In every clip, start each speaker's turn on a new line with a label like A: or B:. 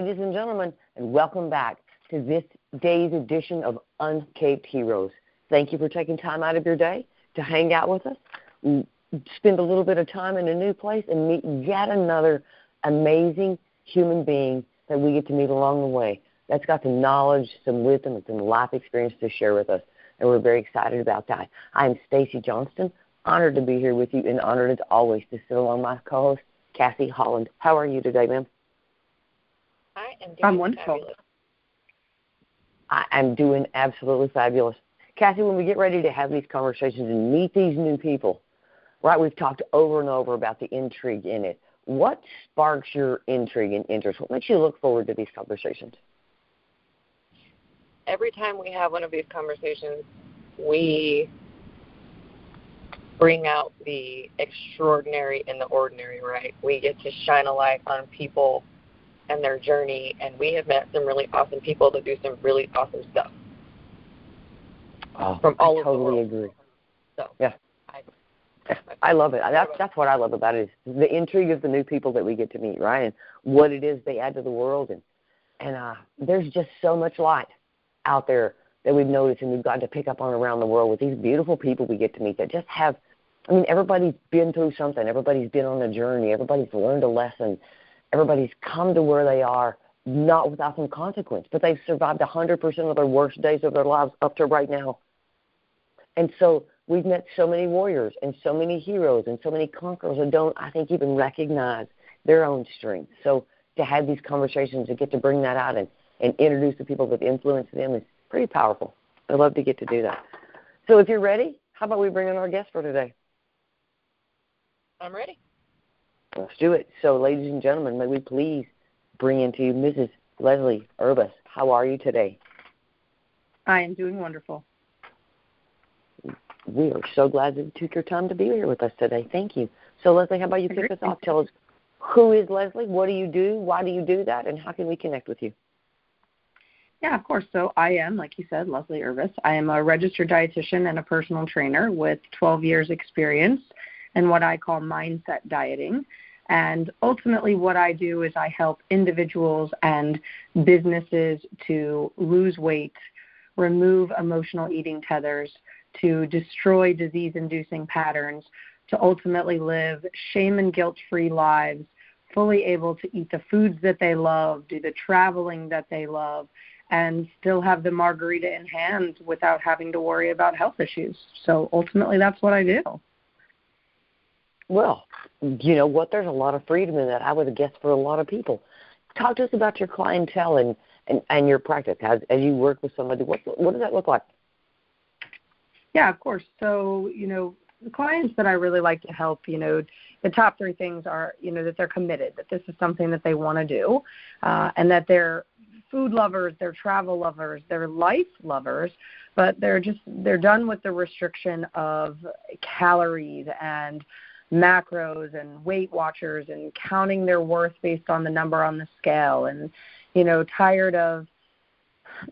A: ladies and gentlemen, and welcome back to this day's edition of Uncaped Heroes. Thank you for taking time out of your day to hang out with us, spend a little bit of time in a new place, and meet yet another amazing human being that we get to meet along the way. That's got some knowledge, some wisdom, and some life experience to share with us, and we're very excited about that. I'm Stacy Johnston, honored to be here with you, and honored as always to sit along my co-host, Cassie Holland. How are you today, ma'am?
B: I am doing
C: I'm wonderful.
B: fabulous.
A: I am doing absolutely fabulous. Kathy, when we get ready to have these conversations and meet these new people, right, we've talked over and over about the intrigue in it. What sparks your intrigue and interest? What makes you look forward to these conversations?
B: Every time we have one of these conversations, we bring out the extraordinary in the ordinary, right? We get to shine a light on people and their journey, and we have met some really awesome people that do some really awesome stuff.
A: Oh,
B: From all
A: I
B: over the
A: totally
B: world.
A: agree.
B: So
A: Yeah.
B: I,
A: I love it. That's that's what I love about it is the intrigue of the new people that we get to meet, right? And what it is they add to the world, and and uh, there's just so much light out there that we've noticed and we've got to pick up on around the world with these beautiful people we get to meet that just have. I mean, everybody's been through something. Everybody's been on a journey. Everybody's learned a lesson. Everybody's come to where they are, not without some consequence, but they've survived 100% of their worst days of their lives up to right now. And so we've met so many warriors and so many heroes and so many conquerors that don't, I think, even recognize their own strength. So to have these conversations and get to bring that out and, and introduce the people that influence them is pretty powerful. I love to get to do that. So if you're ready, how about we bring in our guest for today?
B: I'm ready.
A: Let's do it. So, ladies and gentlemen, may we please bring into you Mrs. Leslie Urbis. How are you today?
C: I am doing wonderful.
A: We are so glad that you took your time to be here with us today. Thank you. So, Leslie, how about you kick us off? Tell us who is Leslie, what do you do, why do you do that, and how can we connect with you?
C: Yeah, of course. So I am, like you said, Leslie Irvis. I am a registered dietitian and a personal trainer with 12 years experience in what I call mindset dieting. And ultimately, what I do is I help individuals and businesses to lose weight, remove emotional eating tethers, to destroy disease inducing patterns, to ultimately live shame and guilt free lives, fully able to eat the foods that they love, do the traveling that they love, and still have the margarita in hand without having to worry about health issues. So ultimately, that's what I do.
A: Well, you know what? There's a lot of freedom in that. I would guess for a lot of people. Talk to us about your clientele and and, and your practice as as you work with somebody. What what does that look like?
C: Yeah, of course. So, you know, the clients that I really like to help, you know, the top three things are, you know, that they're committed, that this is something that they want to do, uh, and that they're food lovers, they're travel lovers, they're life lovers, but they're just they're done with the restriction of calories and macros and weight watchers and counting their worth based on the number on the scale and you know tired of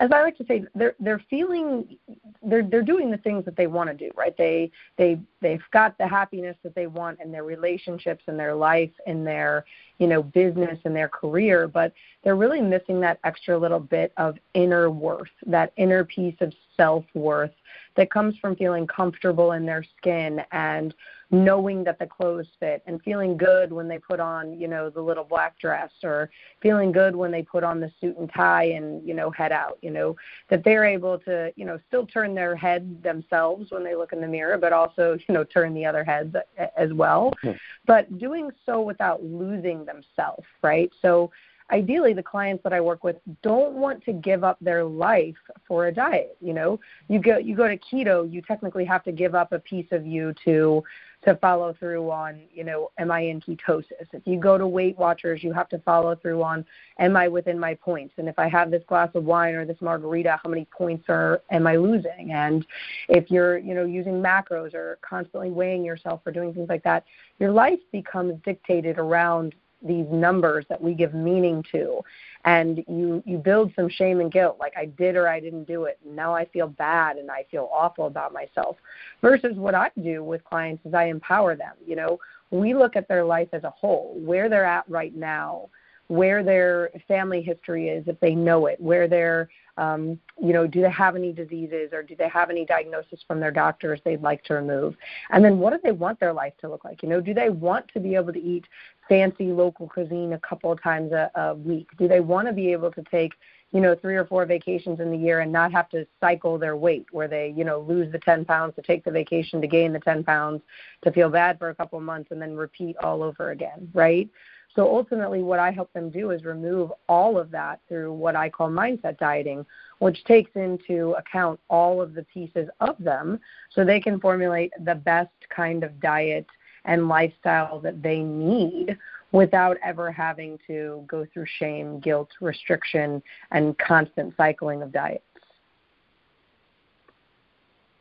C: as I like to say, they're they're feeling they're they're doing the things that they want to do, right? They they they've got the happiness that they want in their relationships in their life in their you know business and their career, but they're really missing that extra little bit of inner worth, that inner piece of self worth that comes from feeling comfortable in their skin and knowing that the clothes fit and feeling good when they put on you know the little black dress or feeling good when they put on the suit and tie and you know head out you know that they're able to you know still turn their head themselves when they look in the mirror but also you know turn the other heads as well
A: Hmm.
C: but doing so without losing themselves right so ideally the clients that I work with don't want to give up their life for a diet. You know, you go you go to keto, you technically have to give up a piece of you to to follow through on, you know, am I in ketosis? If you go to Weight Watchers, you have to follow through on am I within my points? And if I have this glass of wine or this margarita, how many points are am I losing? And if you're, you know, using macros or constantly weighing yourself or doing things like that, your life becomes dictated around these numbers that we give meaning to and you you build some shame and guilt like i did or i didn't do it and now i feel bad and i feel awful about myself versus what i do with clients is i empower them you know we look at their life as a whole where they're at right now where their family history is, if they know it, where their um, you know, do they have any diseases or do they have any diagnosis from their doctors they'd like to remove? And then what do they want their life to look like? You know, do they want to be able to eat fancy local cuisine a couple of times a, a week? Do they want to be able to take you know three or four vacations in the year and not have to cycle their weight where they you know lose the 10 pounds to take the vacation to gain the 10 pounds to feel bad for a couple of months and then repeat all over again right so ultimately, what I help them do is remove all of that through what I call mindset dieting, which takes into account all of the pieces of them so they can formulate the best kind of diet and lifestyle that they need without ever having to go through shame, guilt, restriction, and constant cycling of diets.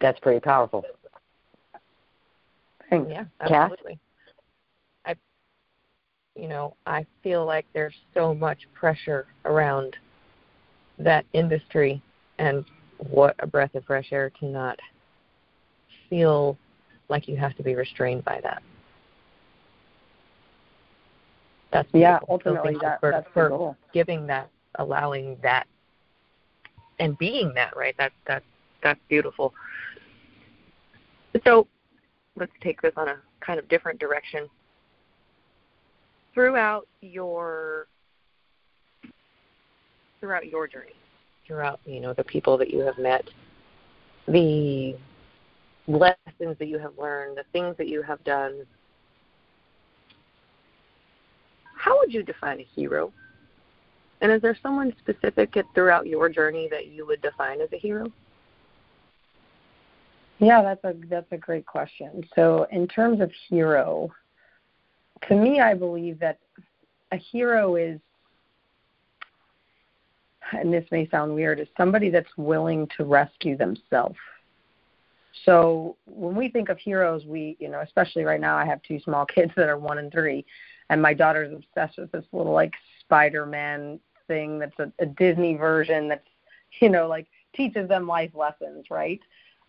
A: That's pretty powerful.
C: Thanks.
B: Yeah, absolutely you know, I feel like there's so much pressure around that industry and what a breath of fresh air to not feel like you have to be restrained by that. That's
C: yeah, ultimately that,
B: for,
C: that's
B: for
C: goal.
B: giving that, allowing that, and being that right. That's that's that's beautiful. So let's take this on a kind of different direction throughout your throughout your journey, throughout you know the people that you have met, the lessons that you have learned, the things that you have done. How would you define a hero? And is there someone specific throughout your journey that you would define as a hero?
C: Yeah, that's a that's a great question. So, in terms of hero, to me, I believe that a hero is, and this may sound weird, is somebody that's willing to rescue themselves. So when we think of heroes, we, you know, especially right now, I have two small kids that are one and three, and my daughter's obsessed with this little like Spider-Man thing that's a, a Disney version that's, you know, like teaches them life lessons, right?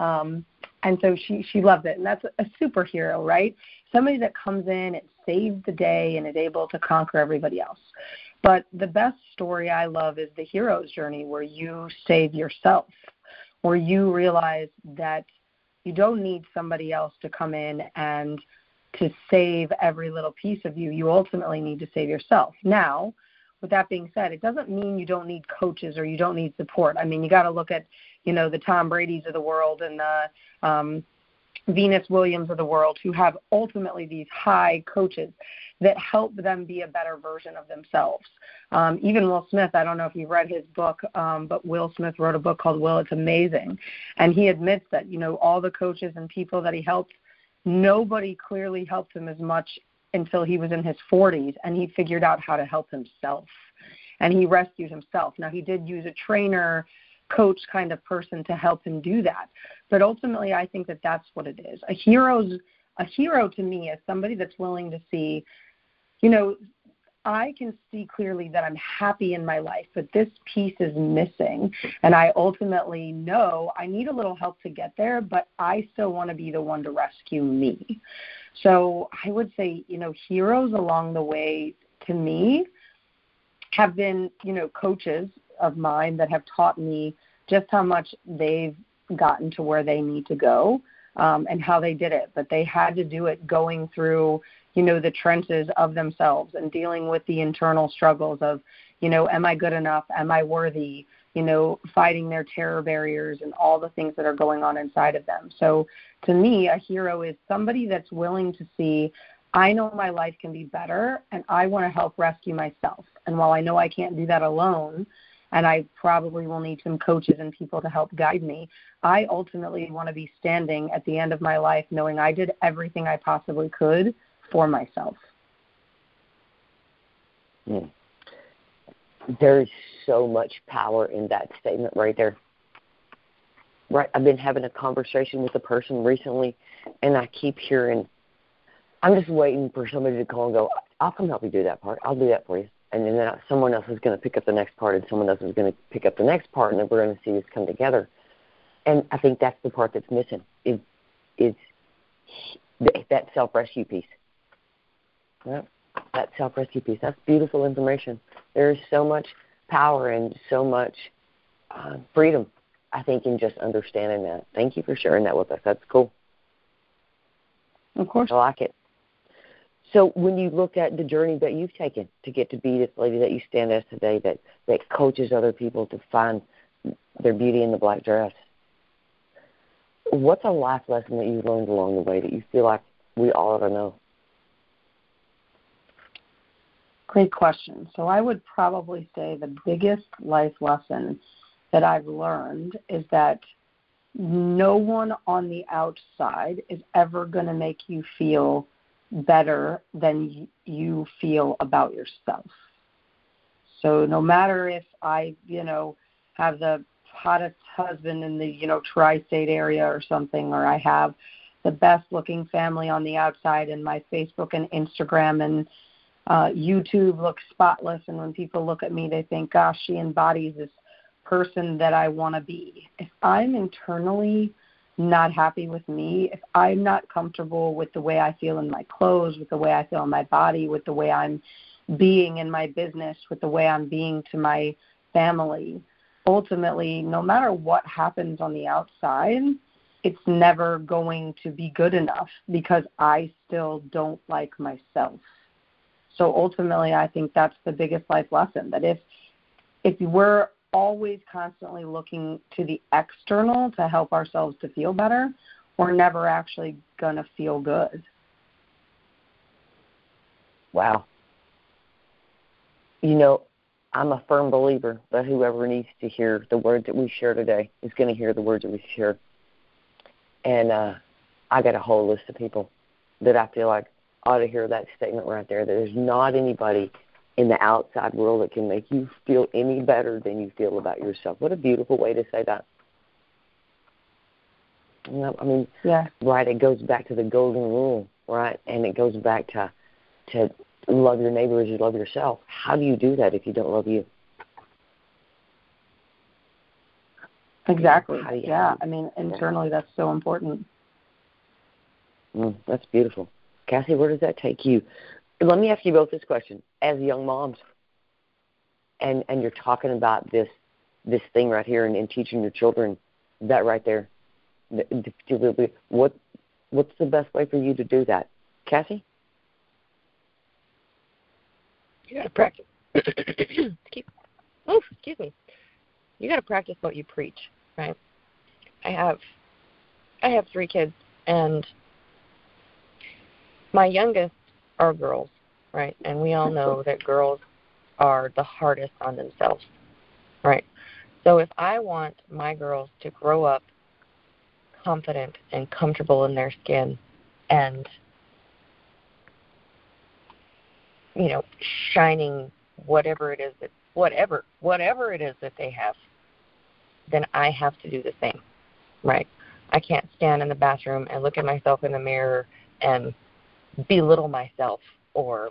C: Um, and so she she loves it, and that's a superhero, right? Somebody that comes in and saves the day and is able to conquer everybody else. But the best story I love is the hero's journey, where you save yourself, where you realize that you don't need somebody else to come in and to save every little piece of you. You ultimately need to save yourself. Now, with that being said, it doesn't mean you don't need coaches or you don't need support. I mean, you got to look at, you know, the Tom Brady's of the world and the um, Venus Williams of the world who have ultimately these high coaches that help them be a better version of themselves. Um, even Will Smith, I don't know if you've read his book, um, but Will Smith wrote a book called Will. It's amazing. And he admits that, you know, all the coaches and people that he helped, nobody clearly helped him as much until he was in his 40s and he figured out how to help himself and he rescued himself. Now, he did use a trainer, coach kind of person to help him do that. But ultimately, I think that that's what it is. A hero's a hero to me is somebody that's willing to see, you know, I can see clearly that I'm happy in my life, but this piece is missing. And I ultimately know I need a little help to get there, but I still want to be the one to rescue me. So I would say, you know, heroes along the way to me have been, you know, coaches of mine that have taught me just how much they've gotten to where they need to go um, and how they did it. But they had to do it going through, you know, the trenches of themselves and dealing with the internal struggles of, you know, am I good enough? Am I worthy? You know, fighting their terror barriers and all the things that are going on inside of them. So to me, a hero is somebody that's willing to see, I know my life can be better and I want to help rescue myself. And while I know I can't do that alone, and I probably will need some coaches and people to help guide me. I ultimately want to be standing at the end of my life knowing I did everything I possibly could for myself.
A: Mm. There's so much power in that statement right there. Right, I've been having a conversation with a person recently, and I keep hearing, "I'm just waiting for somebody to call and go. I'll come help you do that part. I'll do that for you." And then someone else is going to pick up the next part, and someone else is going to pick up the next part, and then we're going to see this come together. And I think that's the part that's missing is is that self rescue piece. Yeah. that self rescue piece. That's beautiful information. There is so much power and so much uh, freedom, I think, in just understanding that. Thank you for sharing that with us. That's cool.
C: Of course.
A: I like it. So when you look at the journey that you've taken to get to be this lady that you stand as today that, that coaches other people to find their beauty in the black dress, what's a life lesson that you've learned along the way that you feel like we all ought to know?
C: Great question. So I would probably say the biggest life lesson that I've learned is that no one on the outside is ever going to make you feel better than you feel about yourself. So no matter if I, you know, have the hottest husband in the, you know, tri-state area or something or I have the best looking family on the outside and my Facebook and Instagram and uh, YouTube looks spotless and when people look at me they think, gosh, she embodies this person that I want to be. If I'm internally not happy with me, if I'm not comfortable with the way I feel in my clothes, with the way I feel in my body, with the way I'm being in my business, with the way I'm being to my family, ultimately, no matter what happens on the outside, it's never going to be good enough because I still don't like myself. So ultimately, I think that's the biggest life lesson that if if we're always constantly looking to the external to help ourselves to feel better, we're never actually going to feel good.
A: Wow. You know, I'm a firm believer that whoever needs to hear the words that we share today is going to hear the words that we share. And uh, I got a whole list of people that I feel like ought to hear that statement right there. That there's not anybody in the outside world that can make you feel any better than you feel about yourself. What a beautiful way to say that. I mean,
C: yeah,
A: right. It goes back to the golden rule, right? And it goes back to to love your neighbor as you love yourself. How do you do that if you don't love you?
C: Exactly. yeah. I mean, internally, that's so important.
A: Mm, that's beautiful. Cassie, where does that take you? Let me ask you both this question: As young moms, and and you're talking about this this thing right here, and, and teaching your children that right there, what what's the best way for you to do that, Cassie?
B: You got to practice. oh, excuse me. You got to practice what you preach, right? I have I have three kids, and my youngest are girls, right? And we all know that girls are the hardest on themselves, right? So if I want my girls to grow up confident and comfortable in their skin and you know shining whatever it is that whatever whatever it is that they have then i have to do the same right i can't stand in the bathroom and look at myself in the mirror and belittle myself or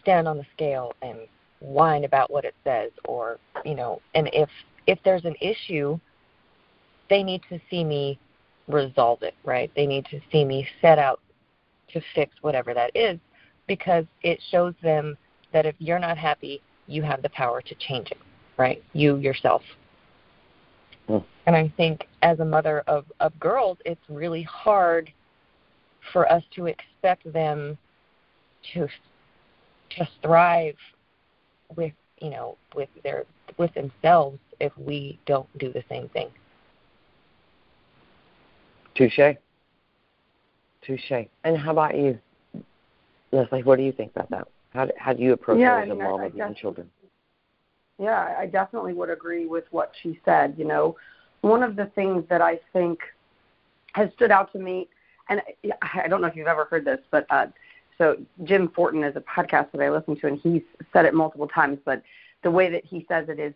B: stand on the scale and whine about what it says or you know and if if there's an issue they need to see me resolve it right? They need to see me set out to fix whatever that is because it shows them that if you're not happy you have the power to change it right? You yourself. Mm. and i think as a mother of of girls it's really hard for us to expect them to to thrive with you know with their with themselves if we don't do the same thing.
A: Touche. Touche. And how about you, Leslie? What do you think about that? How do, how do you approach
C: yeah,
A: it as a mom of young children?
C: Yeah, I definitely would agree with what she said. You know, one of the things that I think has stood out to me and I don't know if you've ever heard this, but uh, so Jim Fortin is a podcast that I listen to, and he's said it multiple times. But the way that he says it is,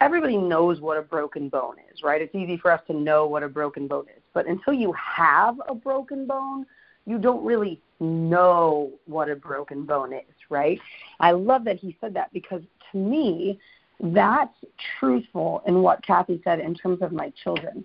C: everybody knows what a broken bone is, right? It's easy for us to know what a broken bone is, but until you have a broken bone, you don't really know what a broken bone is, right? I love that he said that because to me, that's truthful in what Kathy said in terms of my children.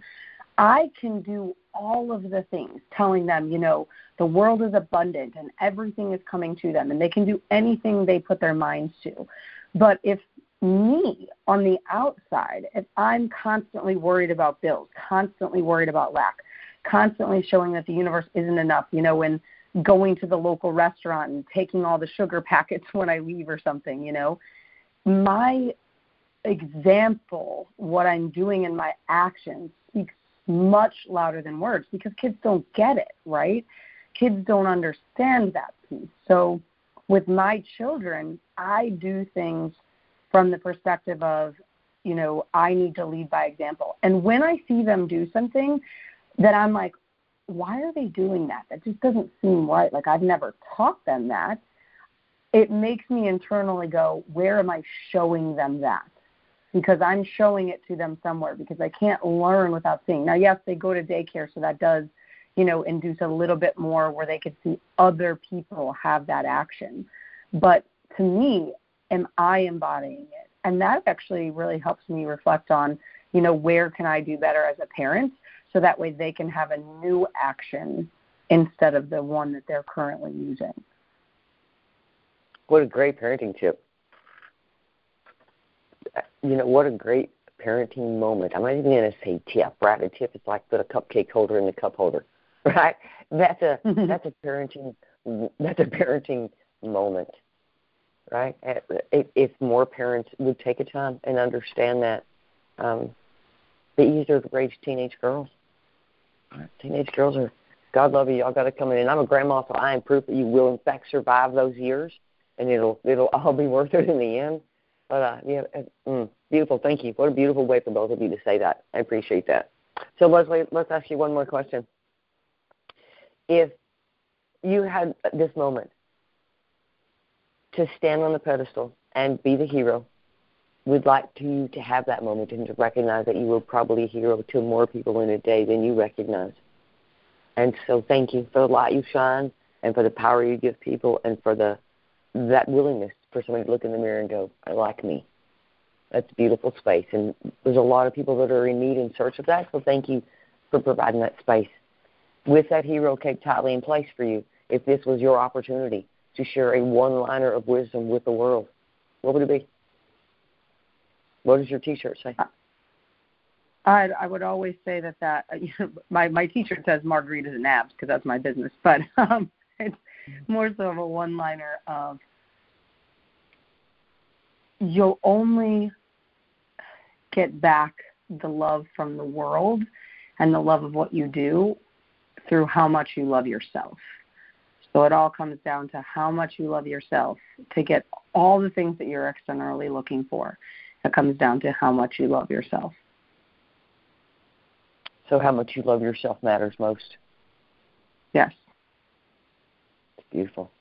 C: I can do all of the things, telling them, you know, the world is abundant and everything is coming to them and they can do anything they put their minds to. But if me on the outside, if I'm constantly worried about bills, constantly worried about lack, constantly showing that the universe isn't enough, you know, when going to the local restaurant and taking all the sugar packets when I leave or something, you know, my example, what I'm doing in my actions speaks much louder than words because kids don't get it, right? Kids don't understand that piece. So with my children, I do things from the perspective of, you know, I need to lead by example. And when I see them do something that I'm like, why are they doing that? That just doesn't seem right. Like I've never taught them that. It makes me internally go, where am I showing them that? Because I'm showing it to them somewhere because I can't learn without seeing. Now, yes, they go to daycare, so that does, you know, induce a little bit more where they could see other people have that action. But to me, am I embodying it? And that actually really helps me reflect on, you know, where can I do better as a parent so that way they can have a new action instead of the one that they're currently using.
A: What a great parenting tip. You know, what a great parenting moment. I'm not even going to say tip, right? A tip is like put a cupcake holder in the cup holder, right? That's a that's a parenting that's a parenting moment right? If more parents would take a time and understand that, um, the easier to raise teenage girls. Teenage girls are, God love you, y'all got to come in. And I'm a grandma, so I am proof that you will in fact survive those years, and it'll it'll all be worth it in the end. Uh, yeah, mm, beautiful. Thank you. What a beautiful way for both of you to say that. I appreciate that. So Leslie, let's ask you one more question. If you had this moment to stand on the pedestal and be the hero. We'd like to to have that moment and to recognize that you were probably a hero to more people in a day than you recognize. And so thank you for the light you shine and for the power you give people and for the that willingness for somebody to look in the mirror and go, I like me. That's a beautiful space. And there's a lot of people that are in need in search of that. So thank you for providing that space. With that hero cake tightly in place for you, if this was your opportunity to share a one liner of wisdom with the world, what would it be? What does your T-shirt say?
C: I, I would always say that that you know, my my T-shirt says margaritas and abs because that's my business, but um, it's more so of a one-liner of you'll only get back the love from the world and the love of what you do through how much you love yourself. So it all comes down to how much you love yourself to get all the things that you're externally looking for. It comes down to how much you love yourself.
A: So how much you love yourself matters most.
C: Yes.
A: It's beautiful.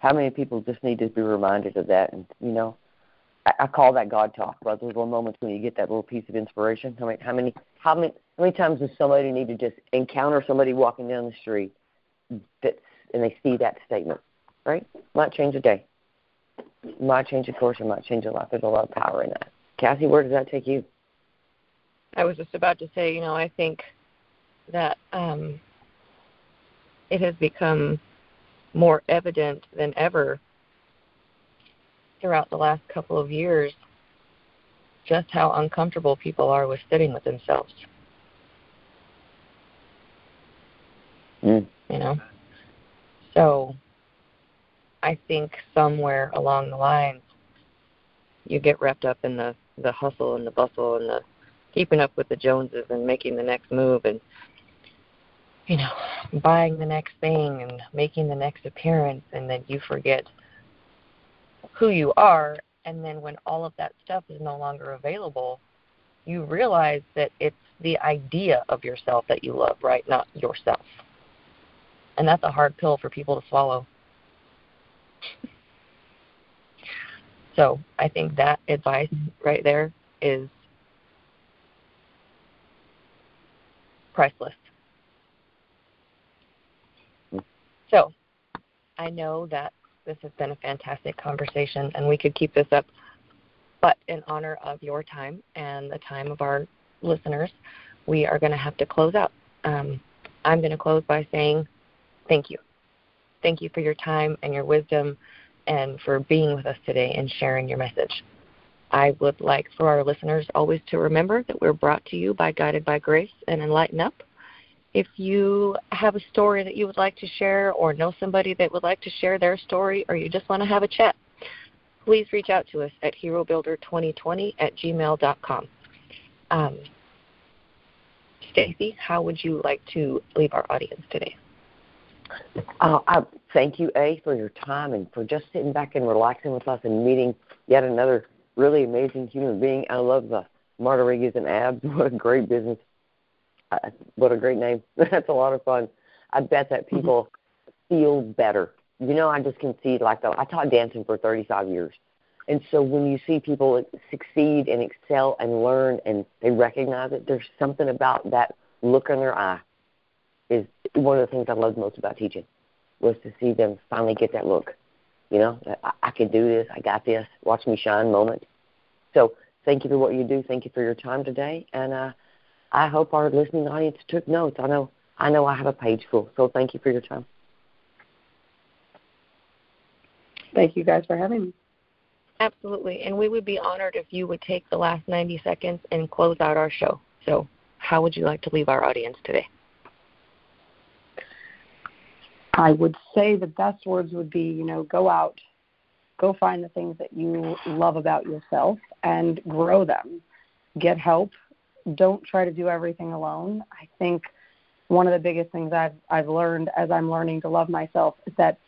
A: How many people just need to be reminded of that? And you know, I, I call that God talk. Right? Those little moments when you get that little piece of inspiration. How many? How many? How many? How many times does somebody need to just encounter somebody walking down the street that and they see that statement, right? Might change a day, might change a course, or might change a life. There's a lot of power in that. Kathy, where does that take you?
B: I was just about to say, you know, I think that um, it has become more evident than ever throughout the last couple of years just how uncomfortable people are with sitting with themselves.
A: Mm.
B: You know? So I think somewhere along the lines you get wrapped up in the the hustle and the bustle and the keeping up with the Joneses and making the next move and you know buying the next thing and making the next appearance and then you forget who you are and then when all of that stuff is no longer available you realize that it's the idea of yourself that you love right not yourself and that's a hard pill for people to swallow. so I think that advice right there is priceless. So I know that this has been a fantastic conversation and we could keep this up, but in honor of your time and the time of our listeners, we are going to have to close out. Um, I'm going to close by saying thank you. Thank you for your time and your wisdom and for being with us today and sharing your message. I would like for our listeners always to remember that we're brought to you by Guided by Grace and Enlighten Up. If you have a story that you would like to share or know somebody that would like to share their story or you just want to have a chat, please reach out to us at herobuilder2020 at gmail.com. Um, Stacy, how would you like to leave our audience today?
A: Uh, I thank you, A, for your time and for just sitting back and relaxing with us and meeting yet another really amazing human being. I love the Margaritas and Abs. What a great business. Uh, what a great name. That's a lot of fun. I bet that mm-hmm. people mm-hmm. feel better. You know, I just can see like the, I taught dancing for 35 years. And so when you see people succeed and excel and learn and they recognize it, there's something about that look in their eye is one of the things I loved most about teaching was to see them finally get that look. You know, I, I can do this. I got this. Watch me shine moment. So thank you for what you do. Thank you for your time today. And uh, I hope our listening audience took notes. I know I know I have a page full. So thank you for your time.
C: Thank you guys for having me.
B: Absolutely. And we would be honored if you would take the last 90 seconds and close out our show. So, how would you like to leave our audience today?
C: I would say the best words would be, you know, go out, go find the things that you love about yourself and grow them. Get help. Don't try to do everything alone. I think one of the biggest things I've I've learned as I'm learning to love myself is that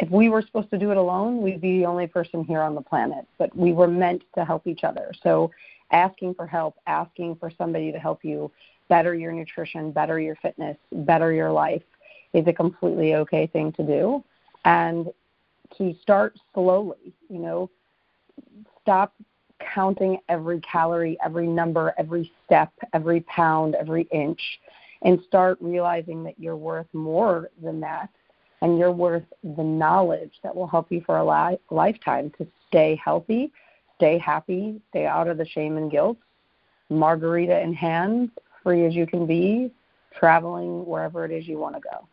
C: if we were supposed to do it alone, we'd be the only person here on the planet. But we were meant to help each other. So asking for help, asking for somebody to help you better your nutrition, better your fitness, better your life is a completely okay thing to do. And to start slowly, you know, stop counting every calorie, every number, every step, every pound, every inch, and start realizing that you're worth more than that. And you're worth the knowledge that will help you for a li- lifetime to stay healthy, stay happy, stay out of the shame and guilt, margarita in hand, free as you can be, traveling wherever it is you want to go.